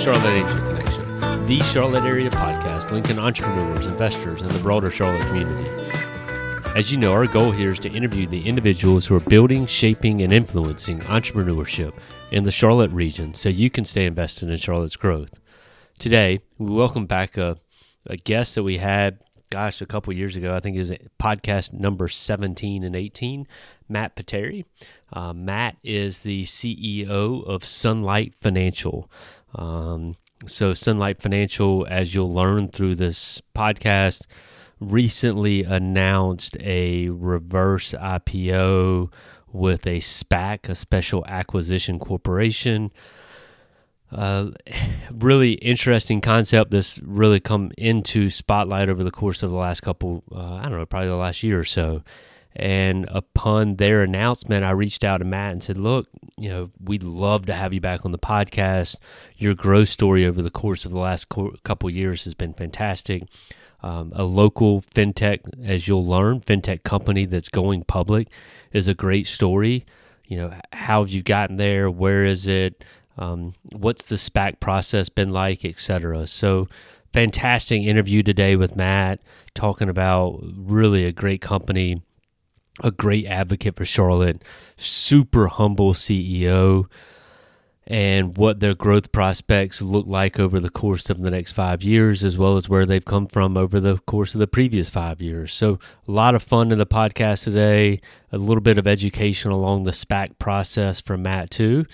Charlotte Angel Connection, the Charlotte area podcast linking entrepreneurs, investors, and the broader Charlotte community. As you know, our goal here is to interview the individuals who are building, shaping, and influencing entrepreneurship in the Charlotte region so you can stay invested in Charlotte's growth. Today, we welcome back a, a guest that we had, gosh, a couple years ago. I think it was podcast number 17 and 18, Matt Potere. Uh, Matt is the CEO of Sunlight Financial. Um, so, Sunlight Financial, as you'll learn through this podcast, recently announced a reverse IPO with a SPAC, a Special Acquisition Corporation. Uh, really interesting concept that's really come into spotlight over the course of the last couple, uh, I don't know, probably the last year or so. And upon their announcement, I reached out to Matt and said, Look, you know, we'd love to have you back on the podcast. Your growth story over the course of the last co- couple years has been fantastic. Um, a local fintech, as you'll learn, fintech company that's going public is a great story. You know, how have you gotten there? Where is it? Um, what's the SPAC process been like, etc. So, fantastic interview today with Matt, talking about really a great company a great advocate for Charlotte, super humble CEO, and what their growth prospects look like over the course of the next five years, as well as where they've come from over the course of the previous five years. So, a lot of fun in the podcast today, a little bit of education along the SPAC process from Matt, too,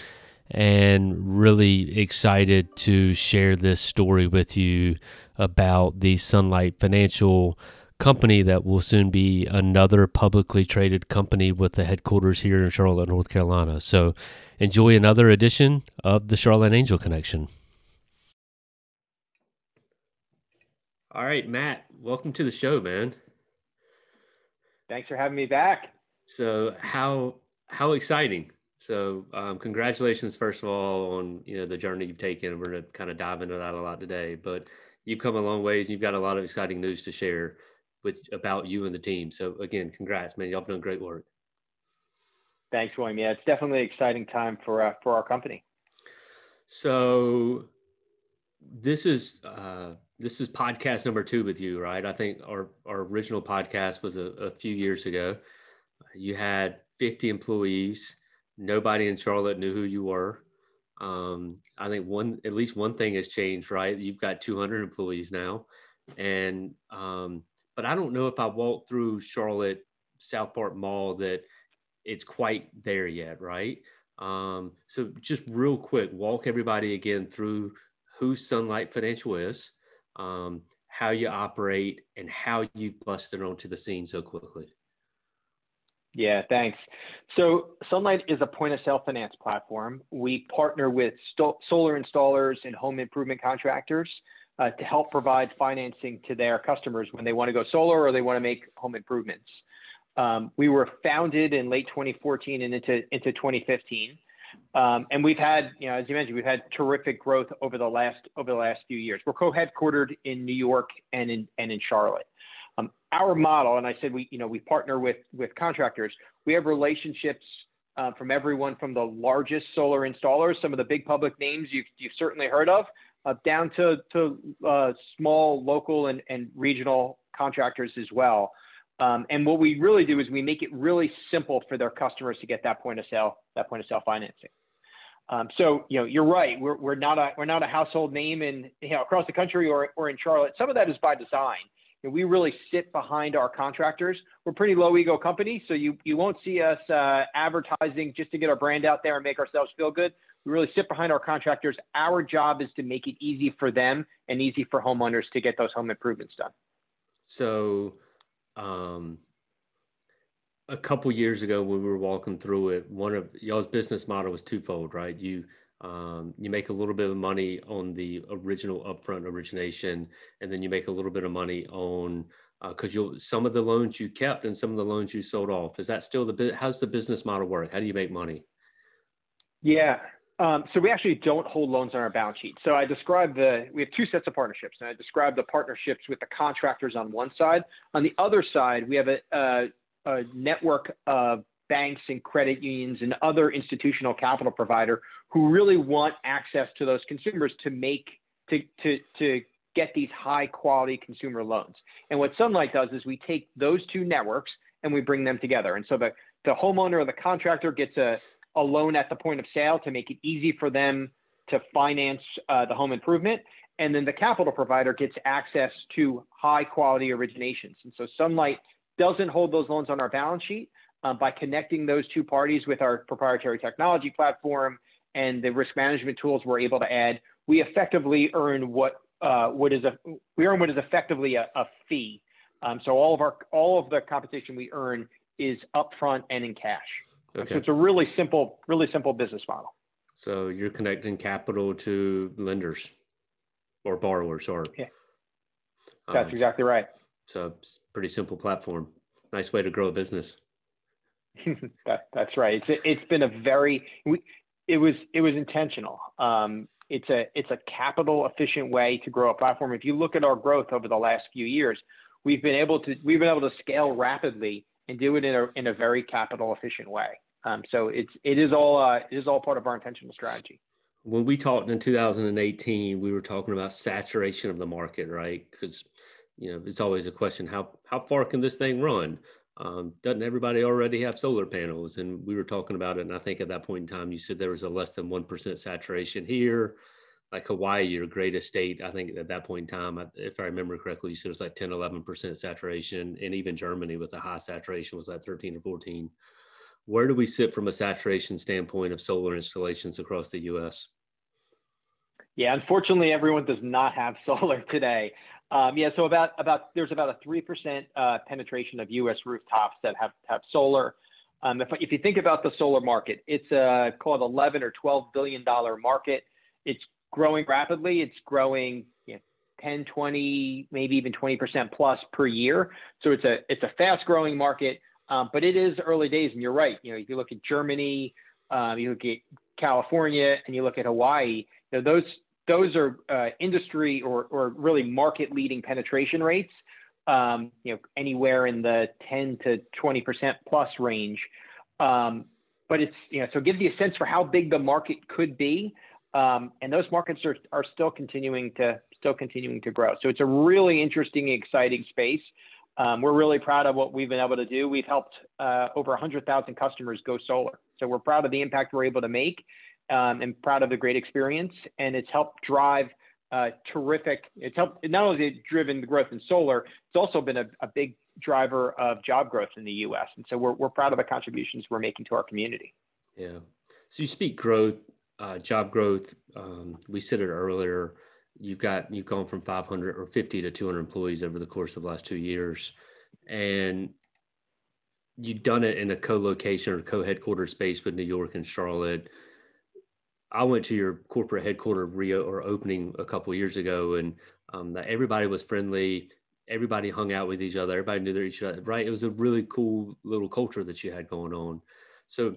and really excited to share this story with you about the Sunlight Financial company that will soon be another publicly traded company with the headquarters here in Charlotte, North Carolina. So enjoy another edition of the Charlotte Angel Connection. All right, Matt, welcome to the show, man. Thanks for having me back. So how how exciting. So um, congratulations, first of all, on you know the journey you've taken. We're going to kind of dive into that a lot today, but you've come a long ways. And you've got a lot of exciting news to share with about you and the team. So again, congrats, man. Y'all done great work. Thanks, William. Yeah, it's definitely an exciting time for uh, for our company. So this is uh, this is podcast number two with you, right? I think our our original podcast was a, a few years ago. You had 50 employees. Nobody in Charlotte knew who you were. Um, I think one at least one thing has changed, right? You've got 200 employees now, and um, but I don't know if I walk through Charlotte South Park Mall that it's quite there yet, right? Um, so just real quick, walk everybody again through who Sunlight Financial is, um, how you operate, and how you busted onto the scene so quickly. Yeah, thanks. So Sunlight is a point of sale finance platform. We partner with st- solar installers and home improvement contractors uh, to help provide financing to their customers when they want to go solar or they want to make home improvements. Um, we were founded in late 2014 and into into 2015, um, and we've had, you know, as you mentioned, we've had terrific growth over the last over the last few years. We're co-headquartered in New York and in and in Charlotte. Um, our model, and I said we, you know, we partner with with contractors. We have relationships uh, from everyone from the largest solar installers, some of the big public names you've, you've certainly heard of, uh, down to, to uh, small local and, and regional contractors as well. Um, and what we really do is we make it really simple for their customers to get that point of sale, that point of sale financing. Um, so you know, you're right. We're, we're not a we're not a household name in you know across the country or or in Charlotte. Some of that is by design. You know, we really sit behind our contractors. We're pretty low ego company, so you you won't see us uh, advertising just to get our brand out there and make ourselves feel good. We really sit behind our contractors. Our job is to make it easy for them and easy for homeowners to get those home improvements done. So, um, a couple years ago when we were walking through it, one of y'all's business model was twofold, right? You um, you make a little bit of money on the original upfront origination, and then you make a little bit of money on because uh, you'll some of the loans you kept and some of the loans you sold off. Is that still the how's the business model work? How do you make money? Yeah, um, so we actually don't hold loans on our balance sheet. So I described the we have two sets of partnerships, and I described the partnerships with the contractors on one side. On the other side, we have a, a, a network of banks and credit unions and other institutional capital provider who really want access to those consumers to make to to to get these high quality consumer loans. And what Sunlight does is we take those two networks and we bring them together. And so the the homeowner or the contractor gets a a loan at the point of sale to make it easy for them to finance uh, the home improvement. And then the capital provider gets access to high quality originations. And so Sunlight doesn't hold those loans on our balance sheet. Uh, by connecting those two parties with our proprietary technology platform and the risk management tools we're able to add, we effectively earn what uh, what is a we earn what is effectively a, a fee. Um, so all of our all of the compensation we earn is upfront and in cash. Okay. So it's a really simple, really simple business model. So you're connecting capital to lenders or borrowers, or yeah, that's um, exactly right. So it's a pretty simple platform. Nice way to grow a business. that, that's right. It's it's been a very we, it was it was intentional. Um, it's a it's a capital efficient way to grow a platform. If you look at our growth over the last few years, we've been able to we've been able to scale rapidly and do it in a in a very capital efficient way. Um, so it's it is all uh, it is all part of our intentional strategy. When we talked in 2018, we were talking about saturation of the market, right? Because you know it's always a question how how far can this thing run? Um, doesn't everybody already have solar panels? And we were talking about it, and I think at that point in time, you said there was a less than one percent saturation here. Like Hawaii, your greatest state, I think at that point in time, if I remember correctly, you said it was like 10, 11% saturation. And even Germany with a high saturation was like 13 or 14 where do we sit from a saturation standpoint of solar installations across the US? Yeah, unfortunately, everyone does not have solar today. Um, yeah, so about about there's about a three percent uh, penetration of U.S. rooftops that have have solar. Um, if, if you think about the solar market, it's a called 11 or 12 billion dollar market. It's growing rapidly. It's growing you know, 10, 20, maybe even 20 percent plus per year. So it's a it's a fast growing market. Um, but it is early days, and you're right. You know, if you look at Germany, um, you look at California, and you look at Hawaii. You know, those those are uh, industry or or really market leading penetration rates. Um, you know, anywhere in the 10 to 20 percent plus range. Um, but it's you know, so it gives you a sense for how big the market could be. Um, and those markets are, are still continuing to still continuing to grow. So it's a really interesting, exciting space. Um, we're really proud of what we've been able to do. We've helped uh, over 100,000 customers go solar. So we're proud of the impact we're able to make um, and proud of the great experience. And it's helped drive uh, terrific, it's helped, not only has driven the growth in solar, it's also been a, a, big driver of job growth in the US. And so we're, we're proud of the contributions we're making to our community. Yeah. So you speak growth, uh, job growth. Um, we said it earlier you've got you've gone from 500 or 50 to 200 employees over the course of the last two years. And you've done it in a co-location or co-headquarters space with new york and charlotte. I went to your corporate headquarters rio or opening a couple years ago and um, that everybody was friendly. Everybody hung out with each other. Everybody knew each other right? It was a really cool little culture that you had going on. So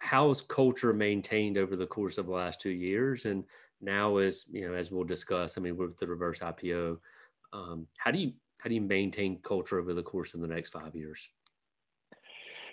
how's culture maintained over the course of the last two years? And now is you know as we'll discuss i mean with the reverse ipo um, how do you how do you maintain culture over the course of the next five years?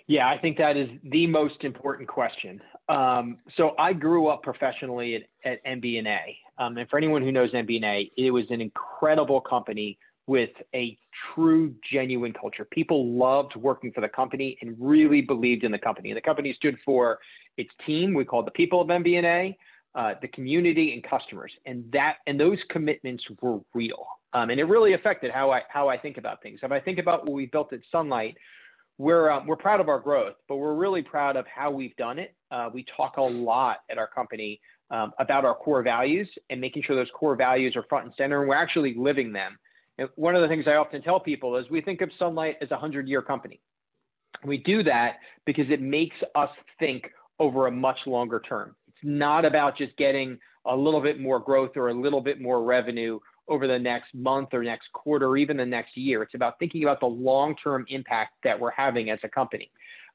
Yeah i think that is the most important question. Um, so i grew up professionally at, at mbna um, and for anyone who knows mbna it was an incredible company with a true genuine culture people loved working for the company and really believed in the company and the company stood for its team we called the people of mbna uh, the community and customers, and that and those commitments were real, um, and it really affected how I how I think about things. If I think about what we built at Sunlight, we're um, we're proud of our growth, but we're really proud of how we've done it. Uh, we talk a lot at our company um, about our core values and making sure those core values are front and center, and we're actually living them. One of the things I often tell people is we think of Sunlight as a hundred year company. We do that because it makes us think over a much longer term It's not about just getting a little bit more growth or a little bit more revenue over the next month or next quarter or even the next year. It's about thinking about the long term impact that we're having as a company.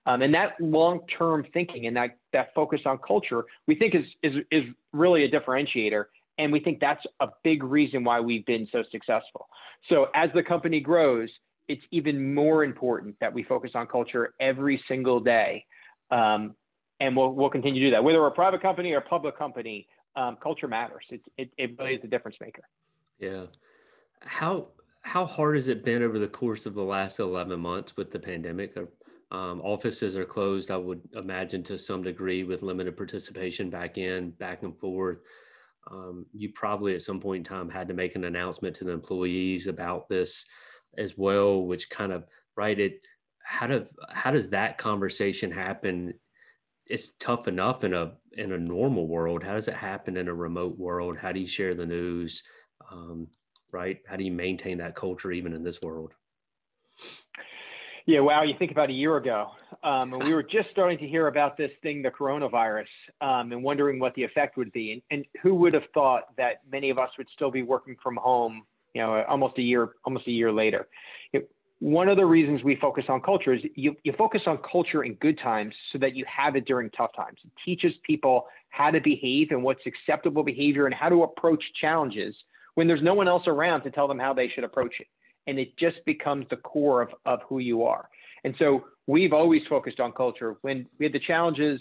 Um, and that long term thinking and that, that focus on culture, we think is, is, is really a differentiator. And we think that's a big reason why we've been so successful. So as the company grows, it's even more important that we focus on culture every single day. Um, and we'll, we'll continue to do that. Whether we're a private company or a public company, um, culture matters. It, it, it really is a difference maker. Yeah. How, how hard has it been over the course of the last 11 months with the pandemic? Um, offices are closed, I would imagine, to some degree with limited participation back in, back and forth. Um, you probably at some point in time had to make an announcement to the employees about this as well, which kind of right it how do how does that conversation happen? It's tough enough in a in a normal world. How does it happen in a remote world? How do you share the news? Um, right? How do you maintain that culture even in this world? Yeah, wow. You think about a year ago, um, and we were just starting to hear about this thing, the coronavirus, um, and wondering what the effect would be. And, and, who would have thought that many of us would still be working from home, you know, almost a year, almost a year later? It, one of the reasons we focus on culture is you, you focus on culture in good times so that you have it during tough times. It teaches people how to behave and what's acceptable behavior and how to approach challenges when there's no one else around to tell them how they should approach it and it just becomes the core of, of who you are. And so we've always focused on culture. When we had the challenges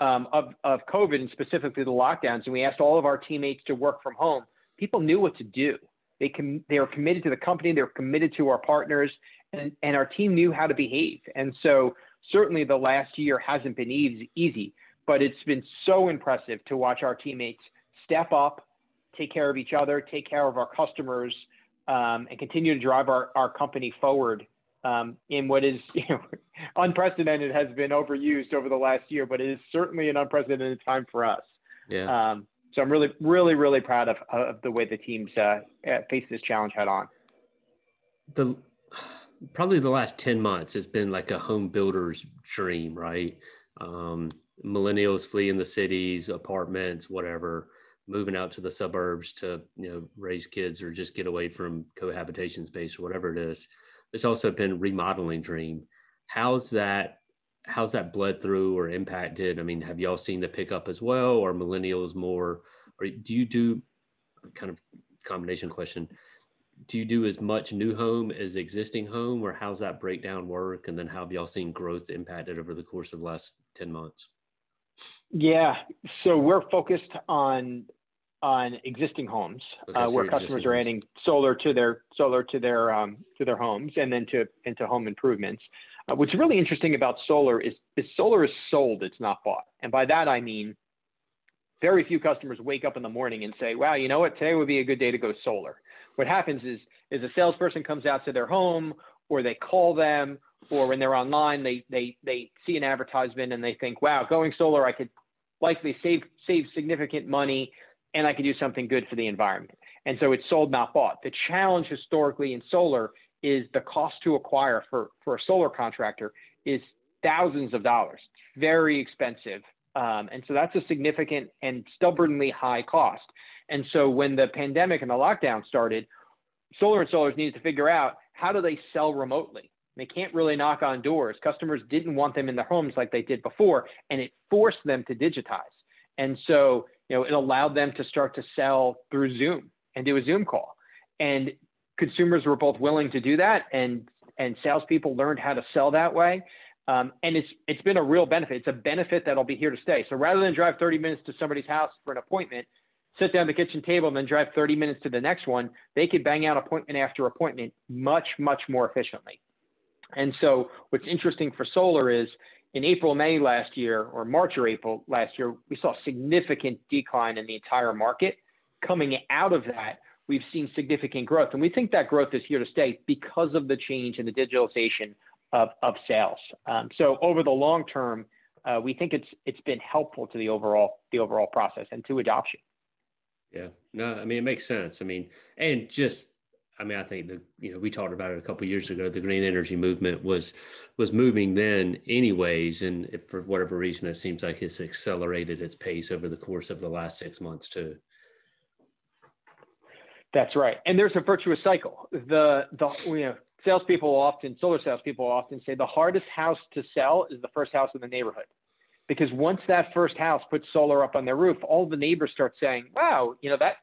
um, of, of COVID and specifically the lockdowns, and we asked all of our teammates to work from home, people knew what to do. They, com- they were committed to the company, they were committed to our partners, and, and our team knew how to behave. And so certainly the last year hasn't been easy, easy, but it's been so impressive to watch our teammates step up, take care of each other, take care of our customers, um, and continue to drive our, our company forward um, in what is you know, unprecedented has been overused over the last year, but it is certainly an unprecedented time for us. Yeah. Um, so I'm really, really, really proud of, of the way the teams uh, uh face this challenge head on. The probably the last 10 months has been like a home builder's dream, right? Um, millennials fleeing the cities, apartments, whatever moving out to the suburbs to you know raise kids or just get away from cohabitation space or whatever it is there's also been remodeling dream. How's that how's that bled through or impacted? I mean have y'all seen the pickup as well or millennials more? Or do you do kind of combination question do you do as much new home as existing home or how's that breakdown work? And then how have y'all seen growth impacted over the course of the last 10 months? Yeah, so we're focused on on existing homes okay, uh, so where customers are adding solar to their solar to their um, to their homes and then to into home improvements. Uh, what's really interesting about solar is, is solar is sold, it's not bought, and by that I mean very few customers wake up in the morning and say, "Wow, you know what? Today would be a good day to go solar." What happens is is a salesperson comes out to their home or they call them or when they're online, they they they see an advertisement and they think, "Wow, going solar, I could likely save save significant money, and I could do something good for the environment." And so it's sold, not bought. The challenge historically in solar is the cost to acquire for for a solar contractor is thousands of dollars. Very expensive, um, and so that's a significant and stubbornly high cost. And so when the pandemic and the lockdown started, solar installers needed to figure out how do they sell remotely they can't really knock on doors. Customers didn't want them in their homes like they did before, and it forced them to digitize. And so, you know, it allowed them to start to sell through Zoom and do a Zoom call. And consumers were both willing to do that, and and salespeople learned how to sell that way. Um, and it's it's been a real benefit. It's a benefit that'll be here to stay. So rather than drive 30 minutes to somebody's house for an appointment, sit down at the kitchen table and then drive 30 minutes to the next one, they could bang out appointment after appointment much, much more efficiently. And so what's interesting for solar is in April, May last year, or March or April last year, we saw significant decline in the entire market. Coming out of that, we've seen significant growth. And we think that growth is here to stay because of the change in the digitalization of, of sales. Um, so over the long term, uh, we think it's it's been helpful to the overall the overall process and to adoption. Yeah, no, I mean it makes sense. I mean, and just I mean, I think the you know we talked about it a couple years ago. The green energy movement was was moving then, anyways, and for whatever reason, it seems like it's accelerated its pace over the course of the last six months too. That's right, and there's a virtuous cycle. The the you know salespeople often, solar salespeople often say the hardest house to sell is the first house in the neighborhood, because once that first house puts solar up on their roof, all the neighbors start saying, "Wow, you know that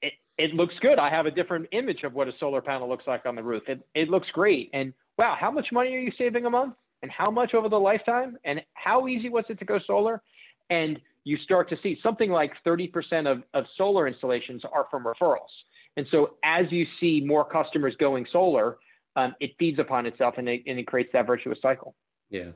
it, it looks good. I have a different image of what a solar panel looks like on the roof. It, it looks great. And wow, how much money are you saving a month? And how much over the lifetime? And how easy was it to go solar? And you start to see something like 30% of, of solar installations are from referrals. And so as you see more customers going solar, um, it feeds upon itself and it, and it creates that virtuous cycle. Yeah.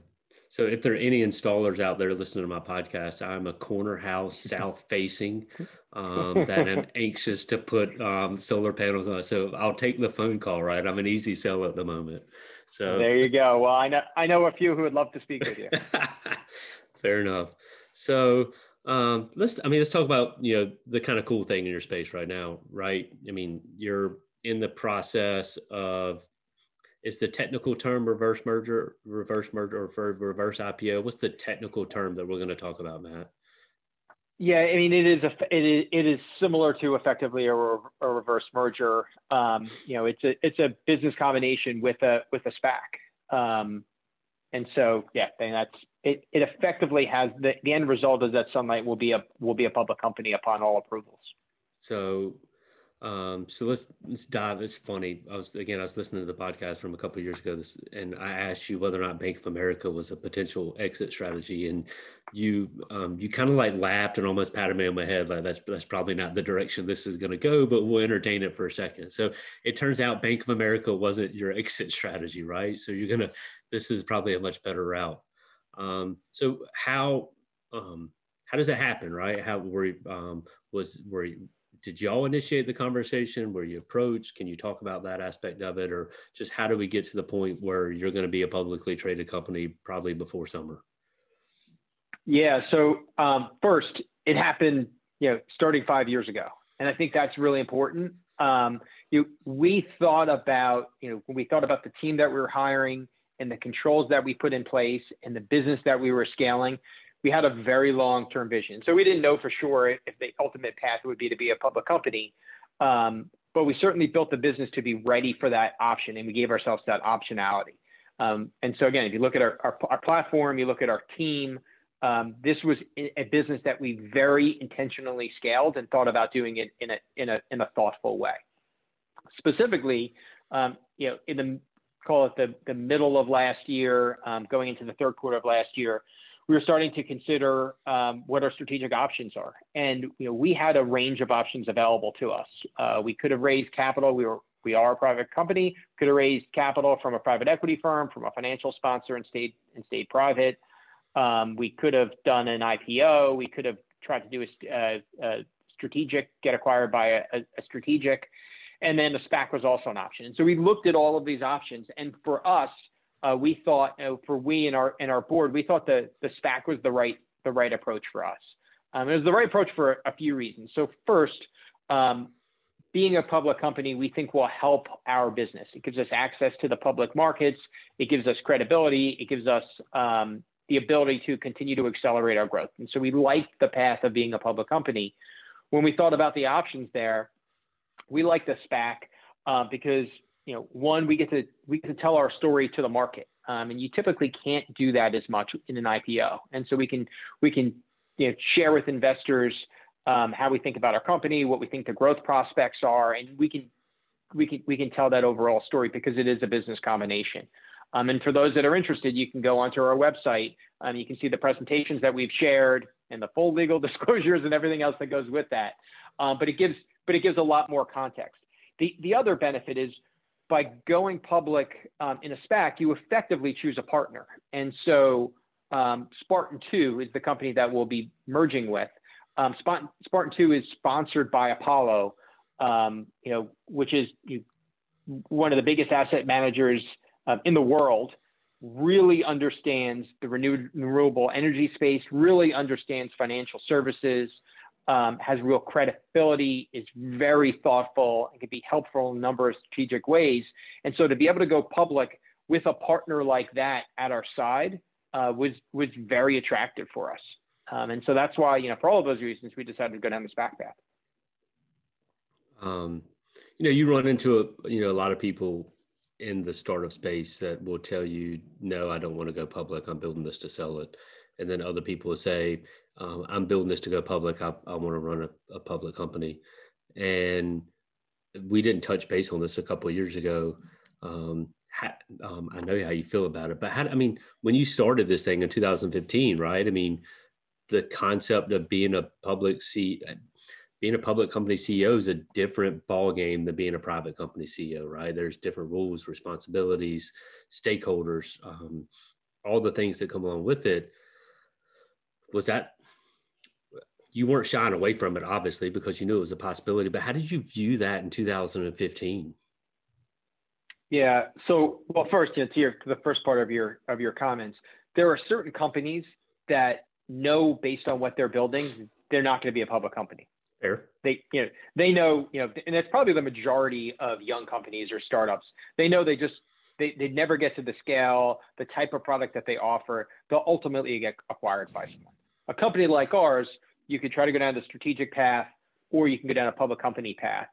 So if there are any installers out there listening to my podcast, I'm a corner house south facing um, that I'm anxious to put um, solar panels on. So I'll take the phone call, right? I'm an easy sell at the moment. So there you go. Well, I know I know a few who would love to speak with you. Fair enough. So um, let's I mean let's talk about you know the kind of cool thing in your space right now, right? I mean you're in the process of is the technical term reverse merger, reverse merger, or reverse IPO? What's the technical term that we're going to talk about, Matt? Yeah, I mean, it is a it is, it is similar to effectively a, a reverse merger. Um, you know, it's a it's a business combination with a with a SPAC, um, and so yeah, and that's it. It effectively has the, the end result is that Sunlight will be a will be a public company upon all approvals. So um, so let's let's dive. It's funny. I was again. I was listening to the podcast from a couple years ago, this, and I asked you whether or not Bank of America was a potential exit strategy, and you um, you kind of like laughed and almost patted me on my head, like that's that's probably not the direction this is going to go, but we'll entertain it for a second. So it turns out Bank of America wasn't your exit strategy, right? So you're gonna. This is probably a much better route. Um, so how um, how does that happen, right? How were um, was were did y'all initiate the conversation? Were you approached? Can you talk about that aspect of it, or just how do we get to the point where you're going to be a publicly traded company probably before summer? Yeah. So um, first, it happened, you know, starting five years ago, and I think that's really important. Um, you, we thought about, you know, when we thought about the team that we were hiring and the controls that we put in place and the business that we were scaling, we had a very long term vision. So we didn't know for sure if the ultimate path would be to be a public company. Um, but we certainly built the business to be ready for that option and we gave ourselves that optionality. Um, and so again, if you look at our, our, our platform, you look at our team, um, this was a business that we very intentionally scaled and thought about doing it in a, in a, in a thoughtful way. Specifically, um, you know, in the, call it the, the middle of last year, um, going into the third quarter of last year, we were starting to consider um, what our strategic options are. And you know, we had a range of options available to us. Uh, we could have raised capital. We were we are a private company. Could have raised capital from a private equity firm, from a financial sponsor, and stayed and stayed private. Um, we could have done an IPO. We could have tried to do a, a, a strategic, get acquired by a, a strategic, and then the SPAC was also an option. And so we looked at all of these options. And for us, uh, we thought you know, for we and our and our board, we thought the the SPAC was the right the right approach for us. Um, it was the right approach for a few reasons. So first, um, being a public company, we think will help our business. It gives us access to the public markets. It gives us credibility. It gives us um, the ability to continue to accelerate our growth. And so we liked the path of being a public company. When we thought about the options there, we liked the SPAC uh, because you know, one, we get to we get to tell our story to the market, um, and you typically can't do that as much in an IPO. And so we can we can you know share with investors um, how we think about our company, what we think the growth prospects are, and we can we can we can tell that overall story because it is a business combination. Um, and for those that are interested, you can go onto our website. Um, you can see the presentations that we've shared and the full legal disclosures and everything else that goes with that. Um, but it gives but it gives a lot more context. The the other benefit is by going public um, in a SPAC, you effectively choose a partner. And so um, Spartan 2 is the company that we'll be merging with. Um, Spartan, Spartan 2 is sponsored by Apollo, um, you know, which is you, one of the biggest asset managers um, in the world, really understands the renewable energy space, really understands financial services, um, has real credibility, is very thoughtful, and can be helpful in a number of strategic ways. And so to be able to go public with a partner like that at our side uh, was was very attractive for us. Um, and so that's why, you know, for all of those reasons, we decided to go down this SPAC path. Um, you know, you run into a, you know, a lot of people in the startup space that will tell you, no, I don't want to go public. I'm building this to sell it. And then other people will say, um, I'm building this to go public. I, I want to run a, a, public company. and we didn't touch base on this a couple years ago. Um, um, I know how you feel about it, but how, I mean, when you started this thing in 2015, right? I mean, the concept of being a public C, being a public company CEO is a different ball game than being a private company CEO, right? There's different rules, responsibilities, stakeholders, um, all the things that come along with it. Was that you weren't shying away from it, obviously, because you knew it was a possibility. But how did you view that in 2015? Yeah. So, well, first, you know, to, your, to the first part of your of your comments, there are certain companies that know based on what they're building, they're not going to be a public company. Fair. They, you know, they know, you know, and it's probably the majority of young companies or startups. They know they just they they never get to the scale, the type of product that they offer. They'll ultimately get acquired by someone. A company like ours, you could try to go down the strategic path, or you can go down a public company path.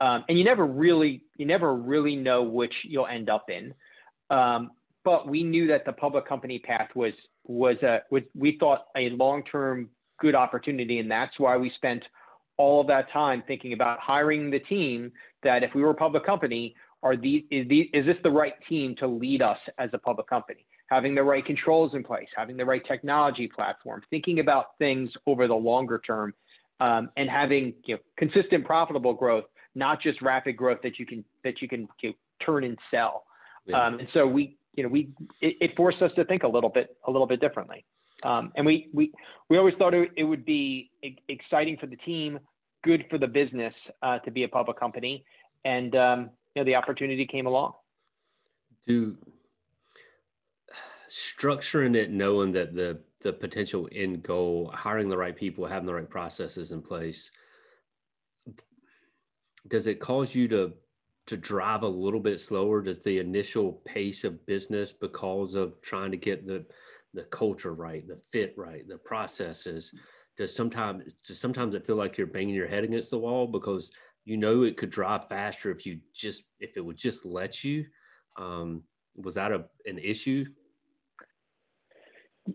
Um, and you never really you never really know which you'll end up in. Um, but we knew that the public company path was was a was we thought a long term good opportunity, and that's why we spent all of that time thinking about hiring the team. That if we were a public company, are these is these is this the right team to lead us as a public company? Having the right controls in place, having the right technology platform, thinking about things over the longer term, um, and having you know, consistent profitable growth not just rapid growth that you can that you can you know, turn and sell. Yeah. Um, and so we, you know, we it, it, forced us to think a little bit a little bit differently. Um, and we we we always thought it, it would be exciting for the team, good for the business uh, to be a public company, and um, you know the opportunity came along. Do structuring it, knowing that the the potential end goal, hiring the right people, having the right processes in place does it cause you to to drive a little bit slower? Does the initial pace of business because of trying to get the the culture right, the fit right, the processes? Does sometimes does sometimes it feel like you're banging your head against the wall because you know it could drive faster if you just if it would just let you? Um, was that a an issue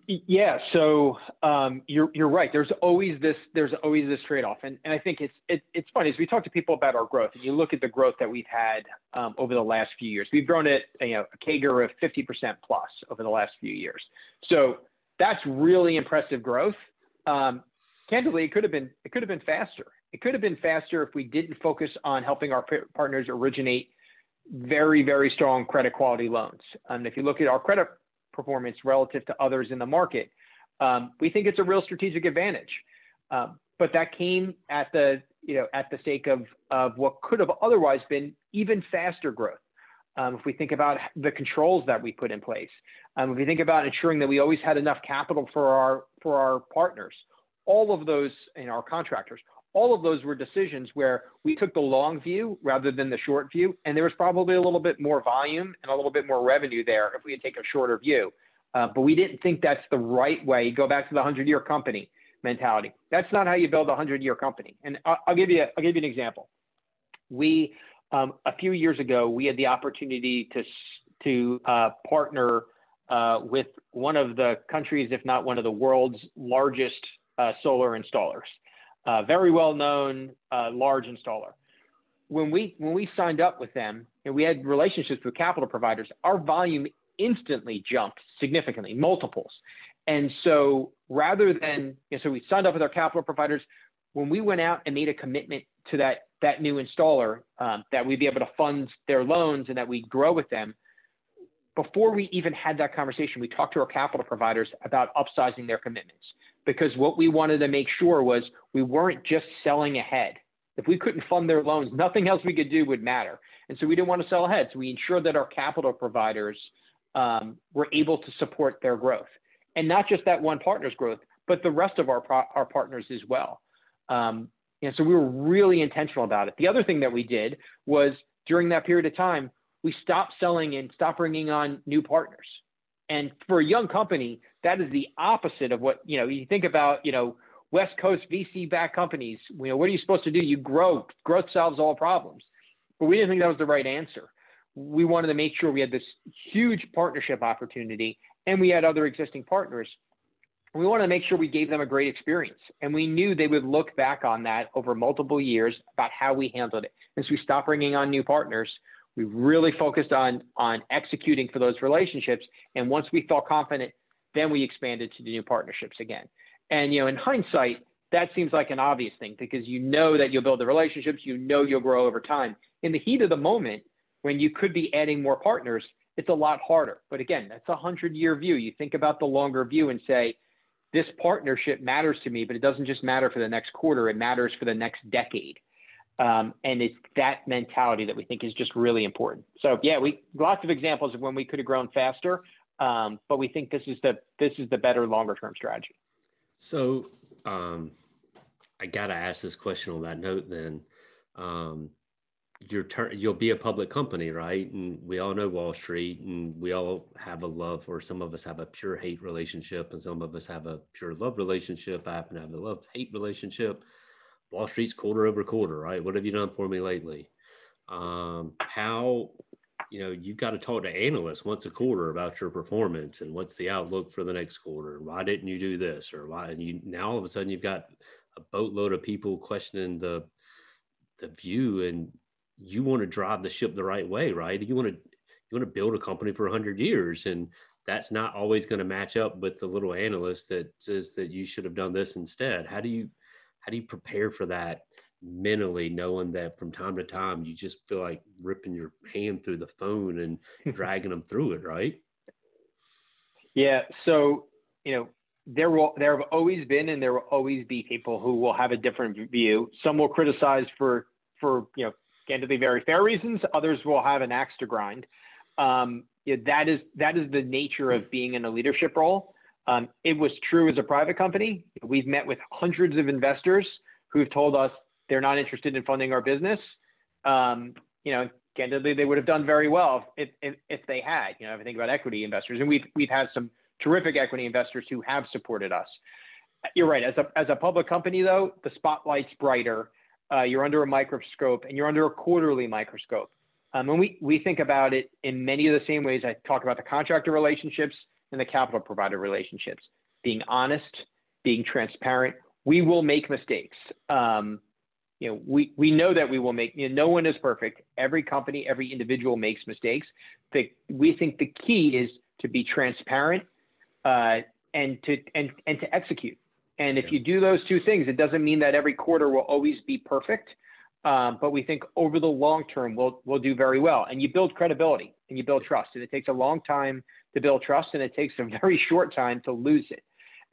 yeah, so um, you're you're right. There's always this there's always this trade off, and and I think it's it, it's funny as we talk to people about our growth, and you look at the growth that we've had um, over the last few years. We've grown at you know a CAGR of 50% plus over the last few years. So that's really impressive growth. Um, candidly, it could have been it could have been faster. It could have been faster if we didn't focus on helping our partners originate very very strong credit quality loans. And if you look at our credit performance relative to others in the market. Um, we think it's a real strategic advantage. Um, but that came at the you know at the sake of of what could have otherwise been even faster growth. Um, if we think about the controls that we put in place, um, if we think about ensuring that we always had enough capital for our for our partners, all of those and our contractors, all of those were decisions where we took the long view rather than the short view. And there was probably a little bit more volume and a little bit more revenue there if we had taken a shorter view. Uh, but we didn't think that's the right way. Go back to the 100 year company mentality. That's not how you build a 100 year company. And I'll, I'll, give you a, I'll give you an example. We, um, a few years ago, we had the opportunity to, to uh, partner uh, with one of the countries, if not one of the world's largest uh, solar installers uh, very well known uh, large installer. When we when we signed up with them and we had relationships with capital providers, our volume instantly jumped significantly, multiples. And so rather than you know, so we signed up with our capital providers, when we went out and made a commitment to that that new installer um, that we'd be able to fund their loans and that we'd grow with them. Before we even had that conversation, we talked to our capital providers about upsizing their commitments because what we wanted to make sure was we weren't just selling ahead. If we couldn't fund their loans, nothing else we could do would matter. And so we didn't want to sell ahead. So we ensured that our capital providers um, were able to support their growth. And not just that one partner's growth, but the rest of our, our partners as well. Um, and so we were really intentional about it. The other thing that we did was during that period of time, we stopped selling and stopped bringing on new partners. And for a young company, that is the opposite of what, you know, you think about, you know, West Coast VC backed companies, you know, what are you supposed to do? You grow, growth solves all problems. But we didn't think that was the right answer. We wanted to make sure we had this huge partnership opportunity and we had other existing partners. We wanted to make sure we gave them a great experience. And we knew they would look back on that over multiple years about how we handled it. As we stopped bringing on new partners, we really focused on, on executing for those relationships. And once we felt confident, then we expanded to the new partnerships again. And, you know, in hindsight, that seems like an obvious thing because you know that you'll build the relationships, you know you'll grow over time. In the heat of the moment, when you could be adding more partners, it's a lot harder. But again, that's a hundred year view. You think about the longer view and say, this partnership matters to me, but it doesn't just matter for the next quarter, it matters for the next decade. Um, and it's that mentality that we think is just really important. So yeah, we lots of examples of when we could have grown faster, um, but we think this is the this is the better longer term strategy. So um, I got to ask this question on that note. Then um, your turn, you'll be a public company, right? And we all know Wall Street, and we all have a love, or some of us have a pure hate relationship, and some of us have a pure love relationship. I happen to have a love hate relationship. Wall Street's quarter over quarter, right? What have you done for me lately? Um, how you know you've got to talk to analysts once a quarter about your performance and what's the outlook for the next quarter why didn't you do this or why and you now all of a sudden you've got a boatload of people questioning the the view and you want to drive the ship the right way right you want to you want to build a company for 100 years and that's not always going to match up with the little analyst that says that you should have done this instead how do you how do you prepare for that mentally knowing that from time to time you just feel like ripping your hand through the phone and dragging them through it right? Yeah so you know there will there have always been and there will always be people who will have a different view. Some will criticize for for you know candidly very fair reasons. Others will have an axe to grind. Um, yeah, that is that is the nature of being in a leadership role um, it was true as a private company we've met with hundreds of investors who've told us they're not interested in funding our business. Um, you know, candidly, they would have done very well if, if, if they had. You know, if I think about equity investors, and we've we've had some terrific equity investors who have supported us. You're right. As a as a public company, though, the spotlight's brighter. Uh, you're under a microscope, and you're under a quarterly microscope. Um, and we we think about it in many of the same ways. I talk about the contractor relationships and the capital provider relationships. Being honest, being transparent. We will make mistakes. Um, you know, we, we know that we will make, you know, no one is perfect. Every company, every individual makes mistakes. The, we think the key is to be transparent uh, and to and and to execute. And if yeah. you do those two things, it doesn't mean that every quarter will always be perfect. Um, but we think over the long term, we'll we'll do very well. And you build credibility and you build trust. And it takes a long time to build trust, and it takes a very short time to lose it.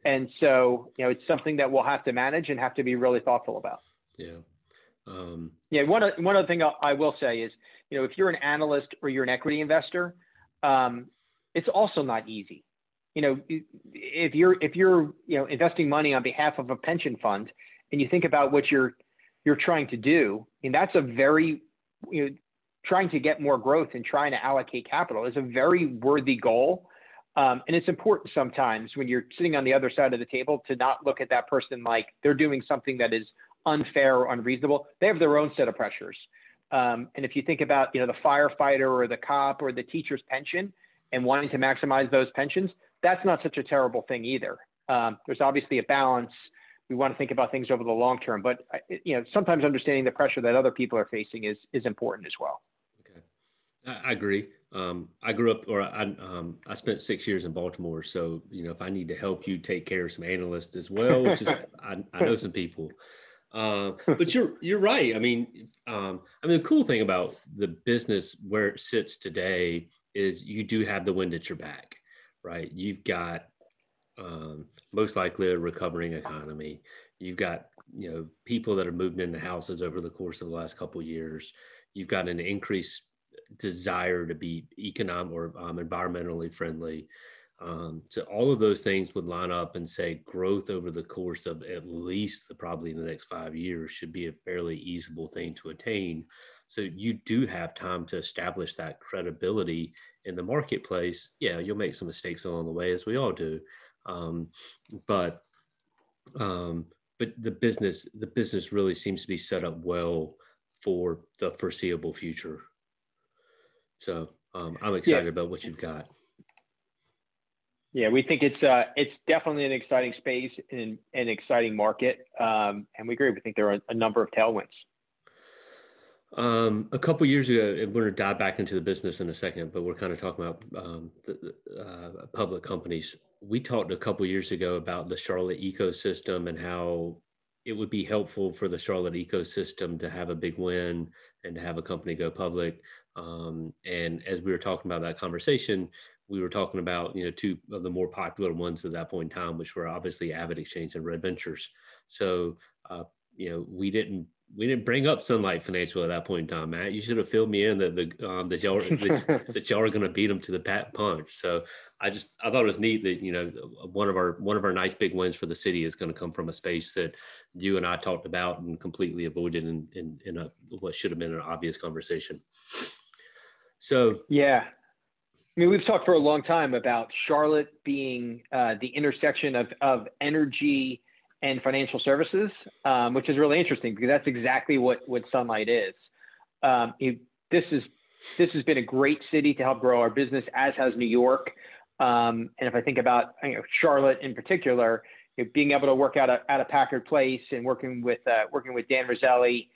And so, you know, it's something that we'll have to manage and have to be really thoughtful about. Yeah. Um, yeah, one one other thing I will say is, you know, if you're an analyst or you're an equity investor, um, it's also not easy. You know, if you're if you're you know investing money on behalf of a pension fund, and you think about what you're you're trying to do, and that's a very you know trying to get more growth and trying to allocate capital is a very worthy goal. Um, and it's important sometimes when you're sitting on the other side of the table to not look at that person like they're doing something that is unfair or unreasonable. They have their own set of pressures. Um, and if you think about, you know, the firefighter or the cop or the teacher's pension and wanting to maximize those pensions, that's not such a terrible thing either. Um, there's obviously a balance. We want to think about things over the long term, but uh, you know, sometimes understanding the pressure that other people are facing is is important as well. I agree. Um, I grew up, or I, um, I spent six years in Baltimore. So, you know, if I need to help you take care of some analysts as well, just I, I know some people. Uh, but you're you're right. I mean, um, I mean, the cool thing about the business where it sits today is you do have the wind at your back, right? You've got um, most likely a recovering economy. You've got you know people that are moving into houses over the course of the last couple of years. You've got an increased desire to be economic or um, environmentally friendly. Um, so all of those things would line up and say growth over the course of at least the, probably the next five years should be a fairly easable thing to attain. So you do have time to establish that credibility in the marketplace. Yeah, you'll make some mistakes along the way, as we all do, um, but um, but the business the business really seems to be set up well for the foreseeable future. So. Um, I'm excited yeah. about what you've got. Yeah, we think it's uh, it's definitely an exciting space and an exciting market, um, and we agree. We think there are a number of tailwinds. Um, a couple years ago, we're going to dive back into the business in a second, but we're kind of talking about um, the, uh, public companies. We talked a couple years ago about the Charlotte ecosystem and how it would be helpful for the Charlotte ecosystem to have a big win and to have a company go public. Um, and as we were talking about that conversation, we were talking about you know two of the more popular ones at that point in time, which were obviously AvidXchange and Red Ventures. So uh, you know we didn't we didn't bring up Sunlight Financial at that point in time, Matt. You should have filled me in that the um, that y'all that y'all are going to beat them to the pat punch. So I just I thought it was neat that you know one of our one of our nice big wins for the city is going to come from a space that you and I talked about and completely avoided in in, in a what should have been an obvious conversation. So yeah, I mean we've talked for a long time about Charlotte being uh, the intersection of of energy and financial services, um, which is really interesting because that's exactly what what Sunlight is. Um, it, this is this has been a great city to help grow our business, as has New York. Um, and if I think about you know, Charlotte in particular, you know, being able to work out at a Packard Place and working with uh, working with Dan Roselli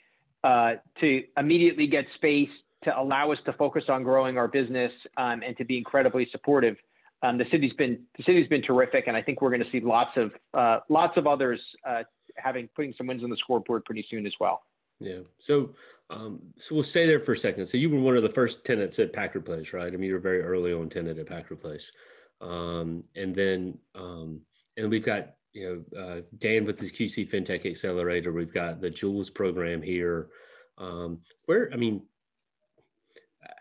uh, to immediately get space to allow us to focus on growing our business um, and to be incredibly supportive um, the city's been the city's been terrific, and I think we're going to see lots of uh, lots of others uh, having putting some wins on the scoreboard pretty soon as well. Yeah. So, um, so we'll stay there for a second. So you were one of the first tenants at Packard Place, right? I mean, you were very early on tenant at Packard Place, um, and then um, and we've got you know uh, Dan with the QC FinTech Accelerator. We've got the Jules program here. Um, where I mean,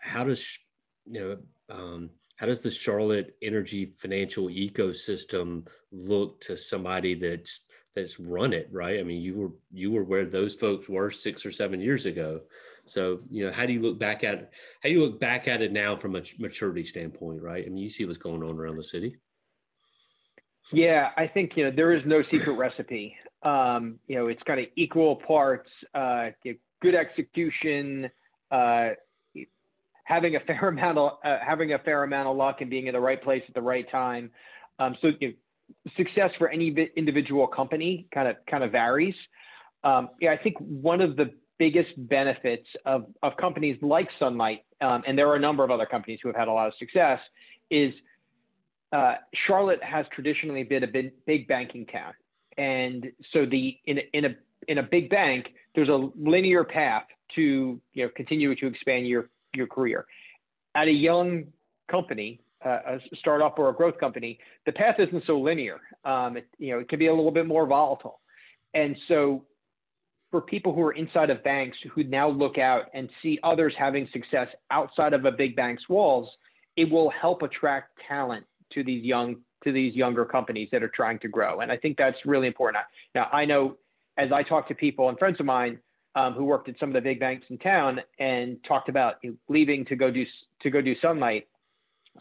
how does you know um, how does the Charlotte energy financial ecosystem look to somebody that's that's run it right? I mean, you were you were where those folks were six or seven years ago. So you know, how do you look back at how do you look back at it now from a maturity standpoint, right? I mean, you see what's going on around the city. Yeah, I think you know there is no secret recipe. Um, you know, it's kind of equal parts uh, good execution, uh, having a fair amount of uh, having a fair amount of luck and being in the right place at the right time. Um, so you know, success for any individual company kind of kind of varies. Um, yeah, I think one of the biggest benefits of of companies like Sunlight, um, and there are a number of other companies who have had a lot of success, is uh, Charlotte has traditionally been a big, big banking town, and so the in a, in a in a big bank, there's a linear path to you know continue to expand your your career. At a young company, uh, a startup or a growth company, the path isn't so linear. Um, it, you know, it can be a little bit more volatile. And so for people who are inside of banks who now look out and see others having success outside of a big bank's walls, it will help attract talent to these young to these younger companies that are trying to grow. And I think that's really important. Now I know as I talk to people and friends of mine um, who worked at some of the big banks in town and talked about leaving to go do to go do sunlight.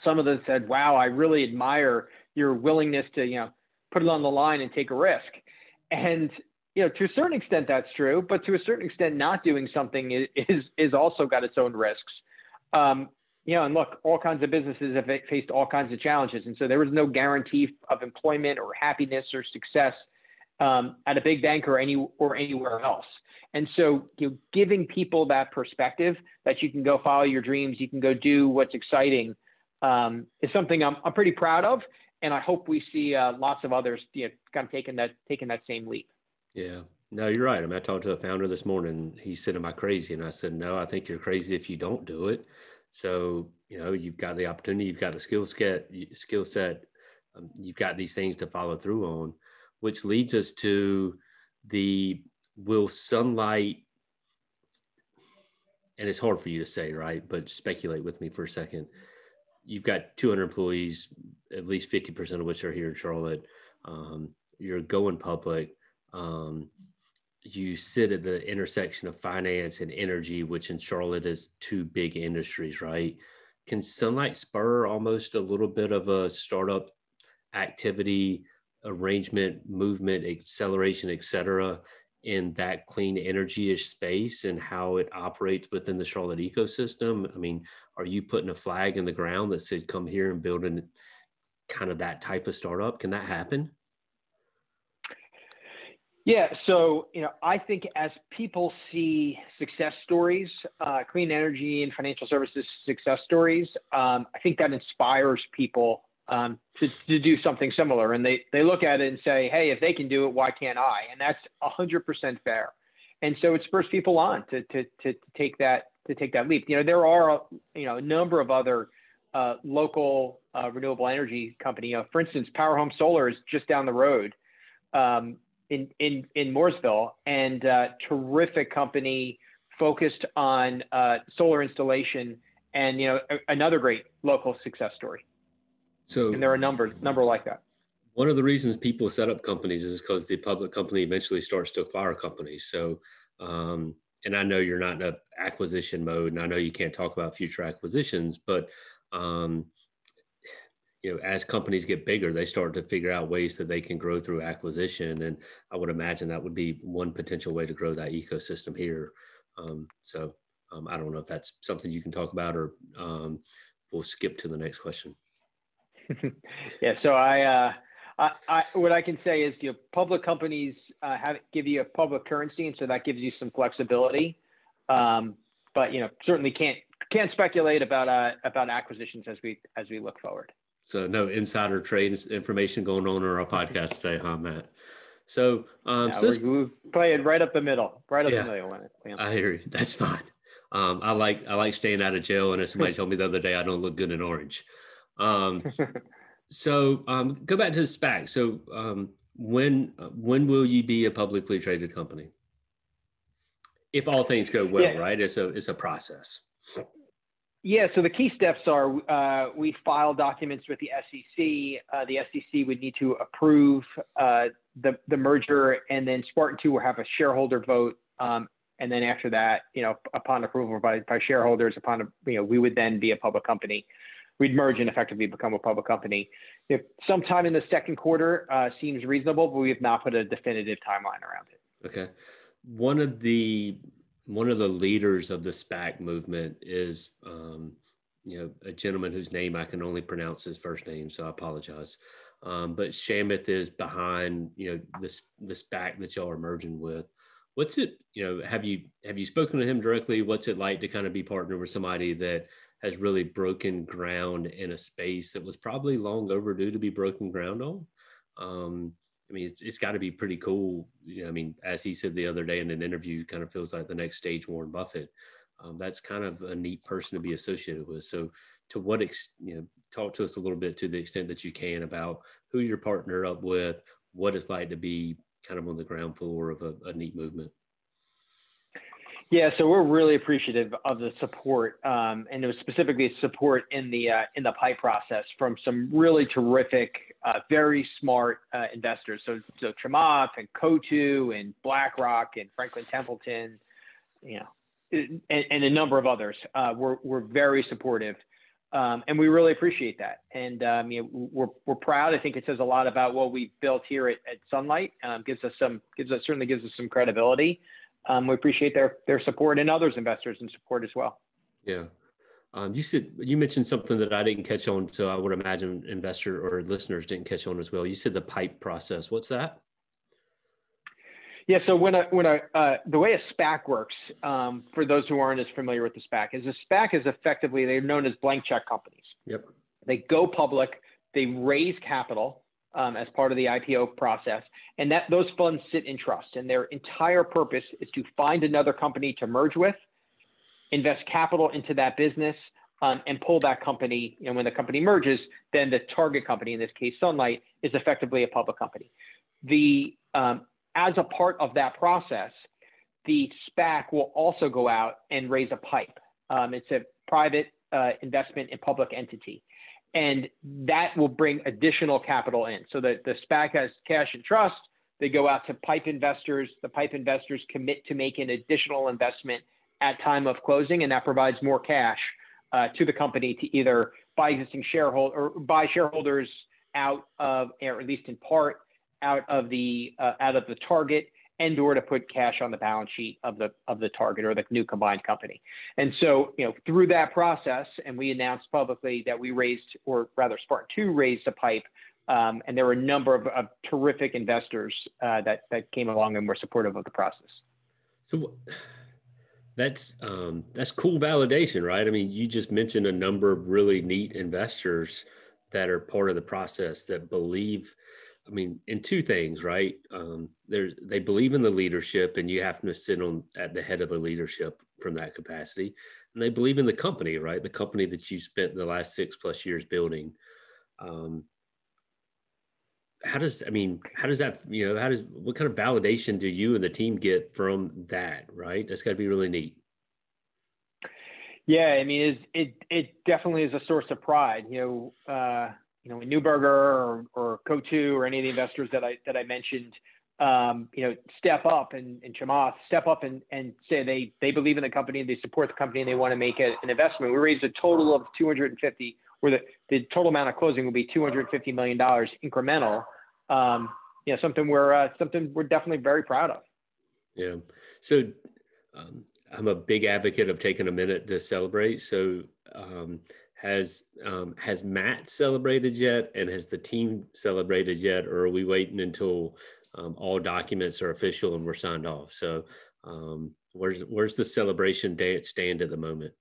Some of them said, "Wow, I really admire your willingness to you know put it on the line and take a risk." And you know, to a certain extent, that's true, but to a certain extent, not doing something is is also got its own risks. Um, you know, and look, all kinds of businesses have faced all kinds of challenges, and so there was no guarantee of employment or happiness or success um, at a big bank or any or anywhere else. And so, you know, giving people that perspective that you can go follow your dreams, you can go do what's exciting, um, is something I'm, I'm pretty proud of. And I hope we see uh, lots of others you know, kind of taking that taking that same leap. Yeah, no, you're right. I mean, I talked to a founder this morning. He said, "Am I crazy?" And I said, "No, I think you're crazy if you don't do it." So you know, you've got the opportunity, you've got the skill set, skill set, um, you've got these things to follow through on, which leads us to the will sunlight and it's hard for you to say right? But speculate with me for a second. You've got 200 employees at least 50% of which are here in charlotte. Um, you're going public. Um, you sit at the intersection of finance and energy which in charlotte is two big industries right? Can sunlight spur almost a little bit of a startup activity arrangement movement acceleration et cetera in that clean energy-ish space and how it operates within the Charlotte ecosystem? I mean, are you putting a flag in the ground that said, "Come here and build an kind of that type of startup? Can that happen? Yeah, so you know, I think as people see success stories, uh, clean energy and financial services success stories, um, I think that inspires people um, to, to do something similar. And they they look at it and say, hey, if they can do it, why can't I? And that's hundred percent fair. And so it spurs people on to, to to take that to take that leap. You know, there are you know a number of other uh, local uh, renewable energy company. Uh, for instance, Power Home Solar is just down the road. Um, in in in Mooresville, and uh, terrific company focused on uh, solar installation, and you know a, another great local success story. So, and there are numbers number like that. One of the reasons people set up companies is because the public company eventually starts to acquire companies. So, um, and I know you're not in a acquisition mode, and I know you can't talk about future acquisitions, but um, you know, as companies get bigger, they start to figure out ways that they can grow through acquisition. And I would imagine that would be one potential way to grow that ecosystem here. Um, so um, I don't know if that's something you can talk about or um, we'll skip to the next question. yeah. So I, uh, I, I, what I can say is, you know, public companies uh, have give you a public currency, and so that gives you some flexibility. Um, but you know, certainly can't can't speculate about uh, about acquisitions as we as we look forward. So no insider trade information going on in our podcast today, huh, Matt? So, um, yeah, so this, we're, playing right up the middle, right up yeah, the middle. Yeah. I hear you. That's fine. Um, I like I like staying out of jail, and as somebody told me the other day, I don't look good in orange. Um, so um, go back to the SPAC. So um, when when will you be a publicly traded company? If all things go well, yeah. right? It's a it's a process. Yeah, so the key steps are uh, we file documents with the SEC. Uh, the SEC would need to approve uh, the, the merger, and then Spartan 2 will have a shareholder vote. Um, and then after that, you know, upon approval by, by shareholders, upon, you know, we would then be a public company. We'd merge and effectively become a public company. If sometime in the second quarter uh, seems reasonable, but we have not put a definitive timeline around it. Okay. One of the one of the leaders of the SPAC movement is, um, you know, a gentleman whose name I can only pronounce his first name, so I apologize. Um, but Chamath is behind, you know, this this SPAC that y'all are merging with. What's it, you know, have you have you spoken to him directly? What's it like to kind of be partnered with somebody that has really broken ground in a space that was probably long overdue to be broken ground on? Um, I mean, it's, it's got to be pretty cool. You know, I mean, as he said the other day in an interview, kind of feels like the next stage Warren Buffett. Um, that's kind of a neat person to be associated with. So, to what extent, you know, talk to us a little bit to the extent that you can about who you're partnered up with, what it's like to be kind of on the ground floor of a, a neat movement. Yeah, so we're really appreciative of the support, um, and it was specifically support in the uh, in the PIPE process from some really terrific, uh, very smart uh, investors. So so Chamath and Coatue and BlackRock and Franklin Templeton, you know, and, and a number of others uh, were were very supportive, um, and we really appreciate that. And um, you know, we're we're proud. I think it says a lot about what we've built here at, at Sunlight. Um, gives us some gives us certainly gives us some credibility um, we appreciate their their support and others investors and support as well. Yeah. Um, you said you mentioned something that I didn't catch on, so I would imagine investor or listeners didn't catch on as well. You said the pipe process. What's that? Yeah, so when a when a uh, the way a SPAC works, um, for those who aren't as familiar with the SPAC, is a SPAC is effectively they're known as blank check companies. Yep. They go public, they raise capital, um, as part of the IPO process, and that those funds sit in trust, and their entire purpose is to find another company to merge with, invest capital into that business, um, and pull that company. And when the company merges, then the target company, in this case Sunlight, is effectively a public company. The um, as a part of that process, the SPAC will also go out and raise a pipe. Um, it's a private uh, investment in public entity and that will bring additional capital in. So that the SPAC has cash and trust. They go out to pipe investors. The pipe investors commit to make an additional investment at time of closing, and that provides more cash uh, to the company to either buy existing shareholder or buy shareholders out of, or at least in part, out of the uh, out of the target, and or to put cash on the balance sheet of the of the target or the new combined company. And so, you know, through that process, and we announced publicly that we raised, or rather, Spartan Two raised a pipe, um, and there were a number of, of terrific investors uh, that that came along and were supportive of the process. So. That's um, that's cool validation, right? I mean, you just mentioned a number of really neat investors that are part of the process that believe I mean, in two things, right? Um, there's they believe in the leadership, and you have to sit on at the head of the leadership from that capacity, and they believe in the company, right? The company that you spent the last six plus years building. Um, how does I mean, how does that you know how does what kind of validation do you and the team get from that, right? That's got to be really neat. Yeah, I mean, it it definitely is a source of pride. You know. Uh, you know, in Neuberger or, or Coatue or any of the investors that I that I mentioned, um, you know, step up and, and Chamath step up and, and say they they believe in the company they support the company and they want to make a, an investment. We raised a total of 250, where the, the total amount of closing will be 250 million dollars incremental. Um, you know, something we're uh, something we're definitely very proud of. Yeah. So um, I'm a big advocate of taking a minute to celebrate. So um, has um, has Matt celebrated yet, and has the team celebrated yet, or are we waiting until um, all documents are official and we're signed off? So, um, where's where's the celebration date stand at the moment?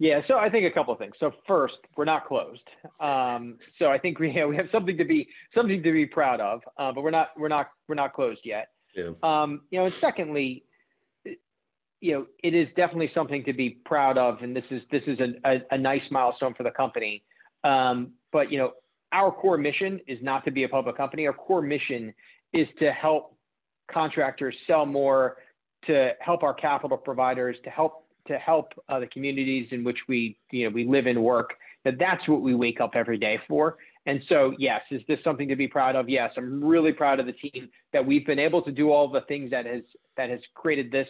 Yeah, so I think a couple of things. So first, we're not closed. Um, so I think we have, we have something to be something to be proud of, uh, but we're not we're not we're not closed yet. Yeah. Um, you know, and secondly, you know, it is definitely something to be proud of, and this is this is a, a, a nice milestone for the company. Um, but you know, our core mission is not to be a public company. Our core mission is to help contractors sell more, to help our capital providers, to help to help uh, the communities in which we you know we live and work. That that's what we wake up every day for. And so, yes, is this something to be proud of? Yes, I'm really proud of the team that we've been able to do all the things that has that has created this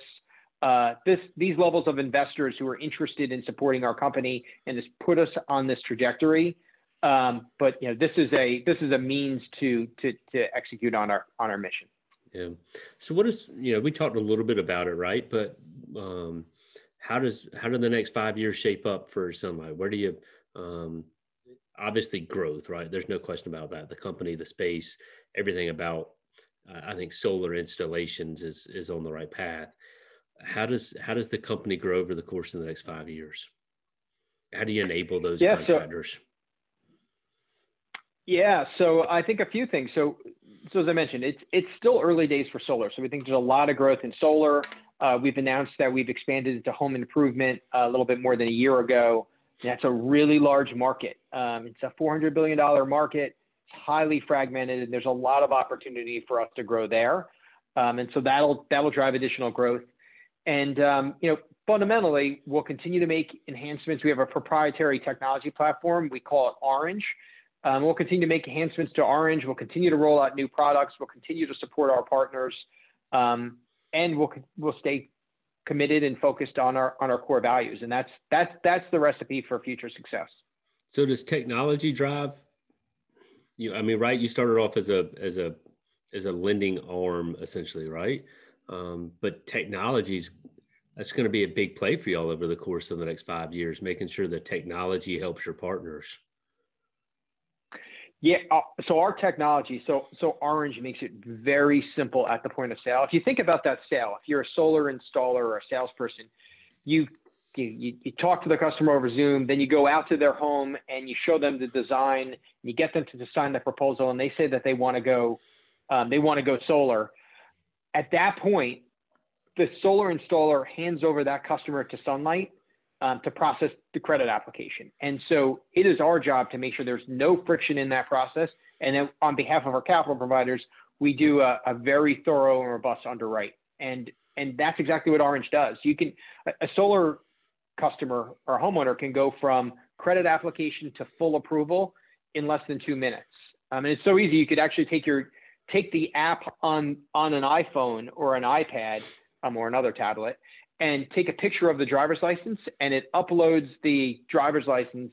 uh, this these levels of investors who are interested in supporting our company and has put us on this trajectory. Um, but you know, this is a this is a means to to to execute on our on our mission. Yeah. So what is you know we talked a little bit about it, right? But um, how does how do the next five years shape up for Sunlight? Where do you um, obviously growth, right? There's no question about that. The company, the space, everything about uh, I think solar installations is is on the right path how does how does the company grow over the course of the next five years? How do you enable those yeah, contractors? So, yeah, so I think a few things. So, so as I mentioned, it's it's still early days for solar. So we think there's a lot of growth in solar. Uh, we've announced that we've expanded into home improvement a little bit more than a year ago. That's a really large market. Um, it's a $400 billion market. It's highly fragmented, and there's a lot of opportunity for us to grow there. Um, and so that'll that'll drive additional growth. And um, you know, fundamentally, we'll continue to make enhancements. We have a proprietary technology platform. We call it Orange. Um, we'll continue to make enhancements to Orange. We'll continue to roll out new products. We'll continue to support our partners, um, and we'll we'll stay committed and focused on our on our core values. And that's that's that's the recipe for future success. So does technology drive? You, I mean, right? You started off as a as a as a lending arm, essentially, right? Um, but technologies that's going to be a big play for you all over the course of the next five years, making sure that technology helps your partners. Yeah, uh, so our technology, so so Orange makes it very simple at the point of sale. If you think about that sale, if you're a solar installer or a salesperson, you you, you talk to the customer over Zoom, then you go out to their home and you show them the design, you get them to sign the proposal, and they say that they want to go um, they want to go solar at that point, the solar installer hands over that customer to Sunlight um, to process the credit application. And so it is our job to make sure there's no friction in that process. And then on behalf of our capital providers, we do a, a very thorough and robust underwrite. And and that's exactly what Orange does. You can a, solar customer or homeowner can go from credit application to full approval in less than two minutes. Um, and it's so easy. You could actually take your take the app on on an iPhone or an iPad um, or another tablet and take a picture of the driver's license and it uploads the driver's license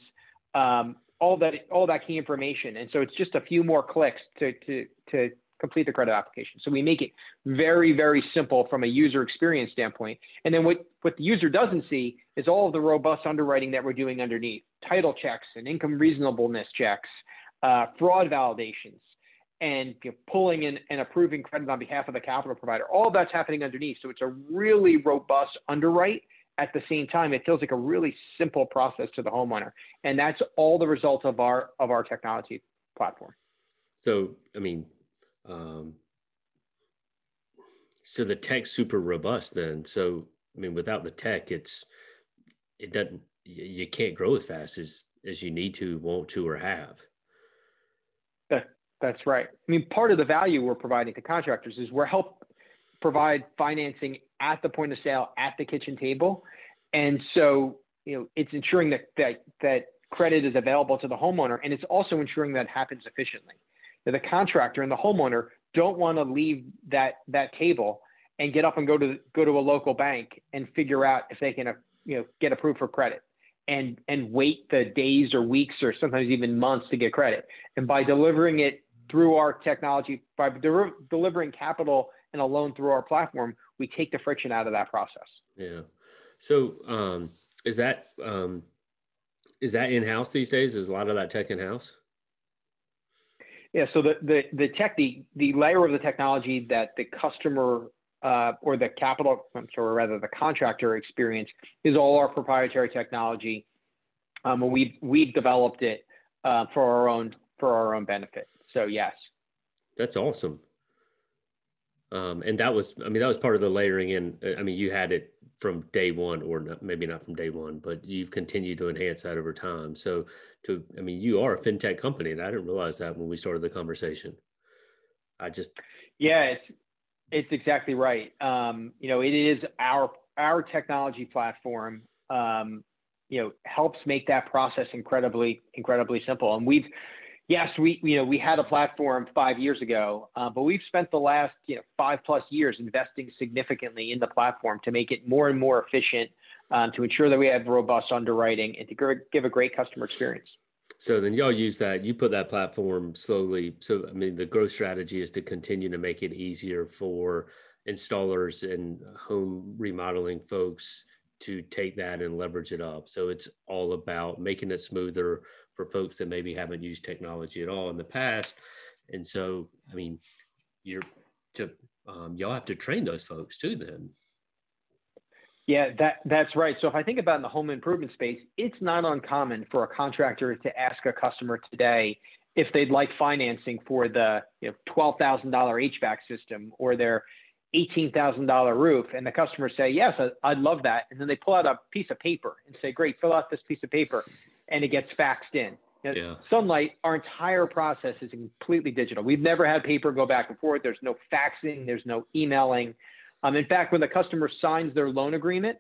um, all that all that key information and so it's just a few more clicks to to to complete the credit application. So we make it very, very simple from a user experience standpoint. And then what, what the user doesn't see is all of the robust underwriting that we're doing underneath, title checks and income reasonableness checks, uh, fraud validations, and you know, pulling in and approving credit on behalf of the capital provider. All that's happening underneath. So it's a really robust underwrite. At the same time, it feels like a really simple process to the homeowner, and that's all the result of our of our technology platform. So, I mean, um, so the tech's super robust then. So, I mean, without the tech, it's it doesn't you can't grow as fast as as you need to, want to, or have. That's right. I mean, part of the value we're providing to contractors is we're help provide financing at the point of sale, at the kitchen table, and so you know it's ensuring that that that credit is available to the homeowner, and it's also ensuring that happens efficiently. Now, the contractor and the homeowner don't want to leave that that table and get up and go to go to a local bank and figure out if they can you know get approved for credit and and wait the days or weeks or sometimes even months to get credit. And by delivering it through our technology by de- delivering capital and a loan through our platform we take the friction out of that process. Yeah. So um, is that um, is that in-house these days? Is a lot of that tech in-house? Yeah so the the, the tech the, the layer of the technology that the customer uh, or the capital i'm sorry rather the contractor experience is all our proprietary technology. Um, we've we've developed it uh, for our own for our own benefit so yes. That's awesome. Um, and that was, I mean, that was part of the layering in. I mean, you had it from day one, or not, maybe not from day one, but you've continued to enhance that over time. So, to, I mean, you are a fintech company, and I didn't realize that when we started the conversation. I just, yeah, it's it's exactly right. Um, you know, it is our our technology platform. Um, you know, helps make that process incredibly incredibly simple, and we've yes, we you know we had a platform five years ago, uh, but we've spent the last you know five plus years investing significantly in the platform to make it more and more efficient, um, to ensure that we have robust underwriting and to give a great customer experience. So then y'all use that. You put that platform slowly. So I mean, the growth strategy is to continue to make it easier for installers and home remodeling folks to take that and leverage it up. So it's all about making it smoother for folks that maybe haven't used technology at all in the past. And so, I mean, you're to um, y'all have to train those folks too. Then. Yeah, that that's right. So if I think about in the home improvement space, it's not uncommon for a contractor to ask a customer today if they'd like financing for the you know, twelve thousand dollar HVAC system or their $18,000 roof and the customer say, yes, I, would love that. And then they pull out a piece of paper and say, great, fill out this piece of paper. And it gets faxed in. yeah. Sunlight, our entire process is completely digital. We've never had paper go back and forth. There's no faxing. There's no emailing. Um, in fact, when the customer signs their loan agreement,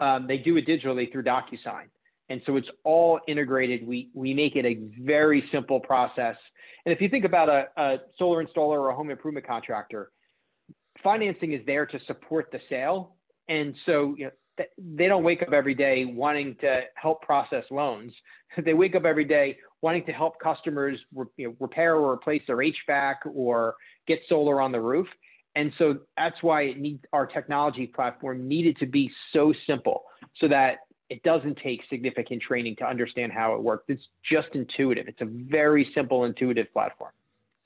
um, they do it digitally through DocuSign. And so it's all integrated. We, we make it a very simple process. And if you think about a, a solar installer or a home improvement contractor, financing is there to support the sale. And so, you know, they don't wake up every day wanting to help process loans. They wake up every day wanting to help customers you know, repair or replace their HVAC or get solar on the roof. And so that's why it our technology platform needed to be so simple so that it doesn't take significant training to understand how it works. It's just intuitive. It's a very simple, intuitive platform.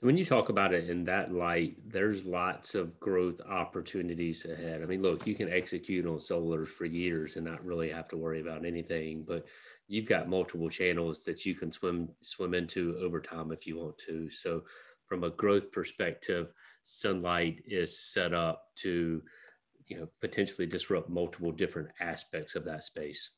When you talk about it in that light, there's lots of growth opportunities ahead. I mean, look, you can execute on solar for years and not really have to worry about anything, but you've got multiple channels that you can swim swim into over time if you want to. So, from a growth perspective, Sunlight is set up to, you know, potentially disrupt multiple different aspects of that space.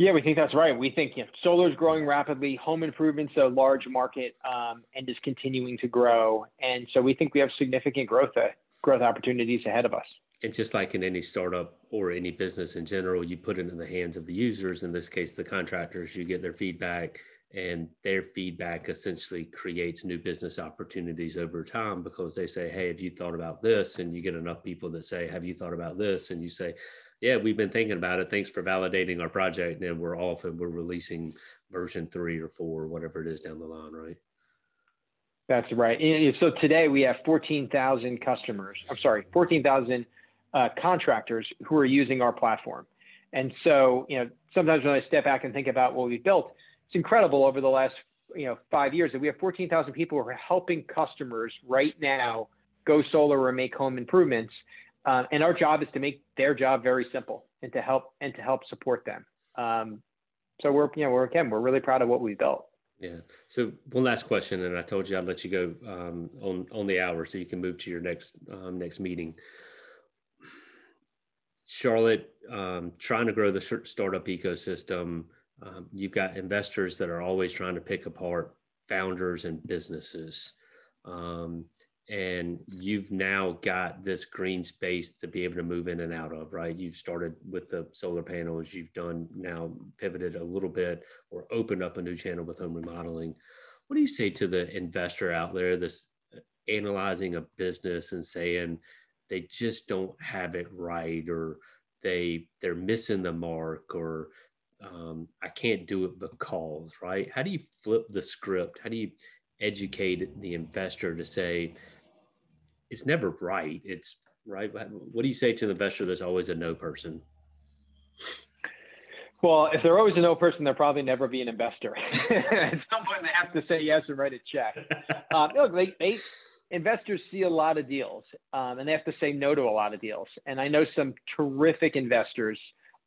Yeah, we think that's right. We think you know, solar is growing rapidly. Home improvements a large market um, and is continuing to grow, and so we think we have significant growth uh, growth opportunities ahead of us. And just like in any startup or any business in general, you put it in the hands of the users. In this case, the contractors. You get their feedback, and their feedback essentially creates new business opportunities over time because they say, "Hey, have you thought about this?" And you get enough people that say, "Have you thought about this?" And you say yeah, we've been thinking about it. Thanks for validating our project. And we're off and we're releasing version three or four, whatever it is down the line, right? That's right. And So today we have 14,000 customers. I'm sorry, 14,000 uh, contractors who are using our platform. And so, you know, sometimes when I step back and think about what we've built, it's incredible over the last, you know, five years that we have 14,000 people who are helping customers right now go solar or make home improvements. Uh, and our job is to make their job very simple and to help and to help support them. Um, so we're, you know, we're again, we're really proud of what we built. Yeah. So one last question, and I told you I'd let you go um, on on the hour so you can move to your next um, next meeting. Charlotte, um, trying to grow the startup ecosystem. Um, you've got investors that are always trying to pick apart founders and businesses. Um, and you've now got this green space to be able to move in and out of, right? You've started with the solar panels, you've done now pivoted a little bit or opened up a new channel with home remodeling. What do you say to the investor out there that's analyzing a business and saying they just don't have it right or they they're missing the mark or um, I can't do it because, right? How do you flip the script? How do you educate the investor to say, it's never right. It's right. What do you say to the investor that's always a no person? Well, if they're always a no person, they'll probably never be an investor. At some point, they have to say yes and write a check. Um, look, they, they, investors see a lot of deals, um, and they have to say no to a lot of deals. And I know some terrific investors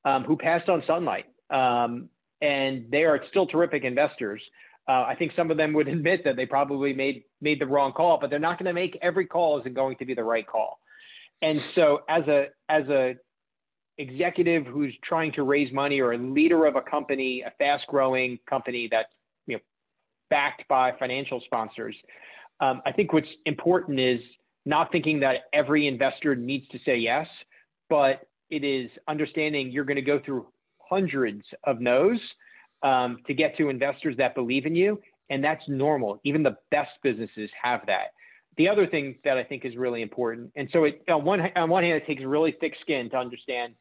um, who passed on sunlight, um, and they are still terrific investors. Uh, I think some of them would admit that they probably made made the wrong call, but they're not going to make every call isn't going to be the right call. And so, as a as a executive who's trying to raise money or a leader of a company, a fast growing company that's you know backed by financial sponsors, um, I think what's important is not thinking that every investor needs to say yes, but it is understanding you're going to go through hundreds of no's um, to get to investors that believe in you. And that's normal. Even the best businesses have that. The other thing that I think is really important, and so it, on one on one hand, it takes really thick skin to understand.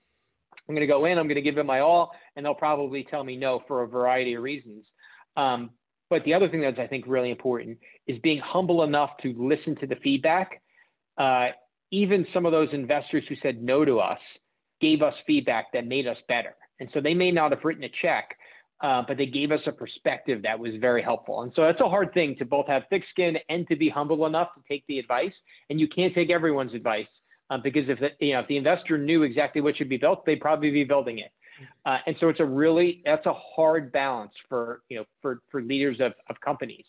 I'm going to go in, I'm going to give it my all, and they'll probably tell me no for a variety of reasons. Um, but the other thing that's I think really important is being humble enough to listen to the feedback. Uh, even some of those investors who said no to us gave us feedback that made us better. And so they may not have written a check, uh, but they gave us a perspective that was very helpful. And so that's a hard thing to both have thick skin and to be humble enough to take the advice. And you can't take everyone's advice uh, because if the, you know if the investor knew exactly what should be built, they'd probably be building it. Uh, and so it's a really that's a hard balance for you know for for leaders of of companies.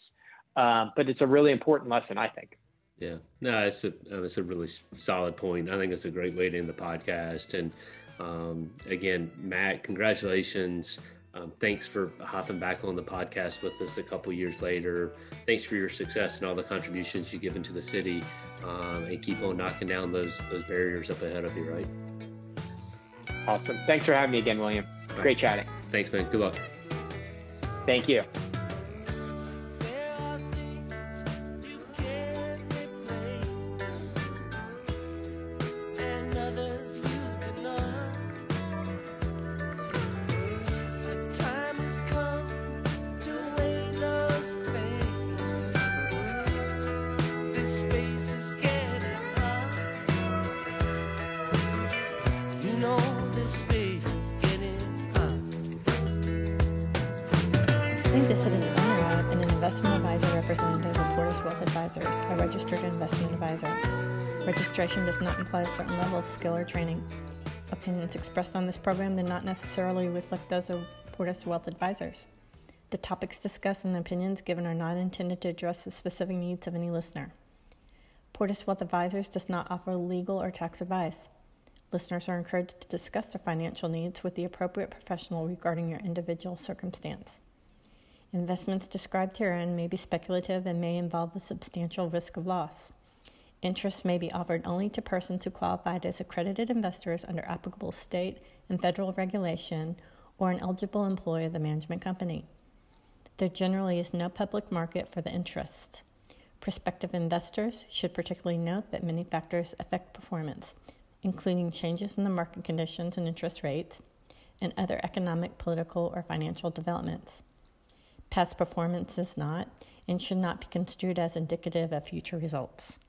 Um, but it's a really important lesson, I think. Yeah, no, it's a it's a really solid point. I think it's a great way to end the podcast. And um, again, Matt, congratulations um, thanks for hopping back on the podcast with us a couple years later. Thanks for your success and all the contributions you've given to the city, um, and keep on knocking down those those barriers up ahead of you. Right. Awesome. Thanks for having me again, William. Great chatting. Thanks, man. Good luck. Thank you. A certain level of skill or training. Opinions expressed on this program do not necessarily reflect those of Potere Wealth Advisors. The topics discussed and opinions given are not intended to address the specific needs of any listener. Potere Wealth Advisors does not offer legal or tax advice. Listeners are encouraged to discuss their financial needs with the appropriate professional regarding your individual circumstance. Investments described herein may be speculative and may involve a substantial risk of loss. Interest may be offered only to persons who qualified as accredited investors under applicable state and federal regulation or an eligible employee of the management company. There generally is no public market for the interest. Prospective investors should particularly note that many factors affect performance, including changes in the market conditions and interest rates, and other economic, political, or financial developments. Past performance is not and should not be construed as indicative of future results.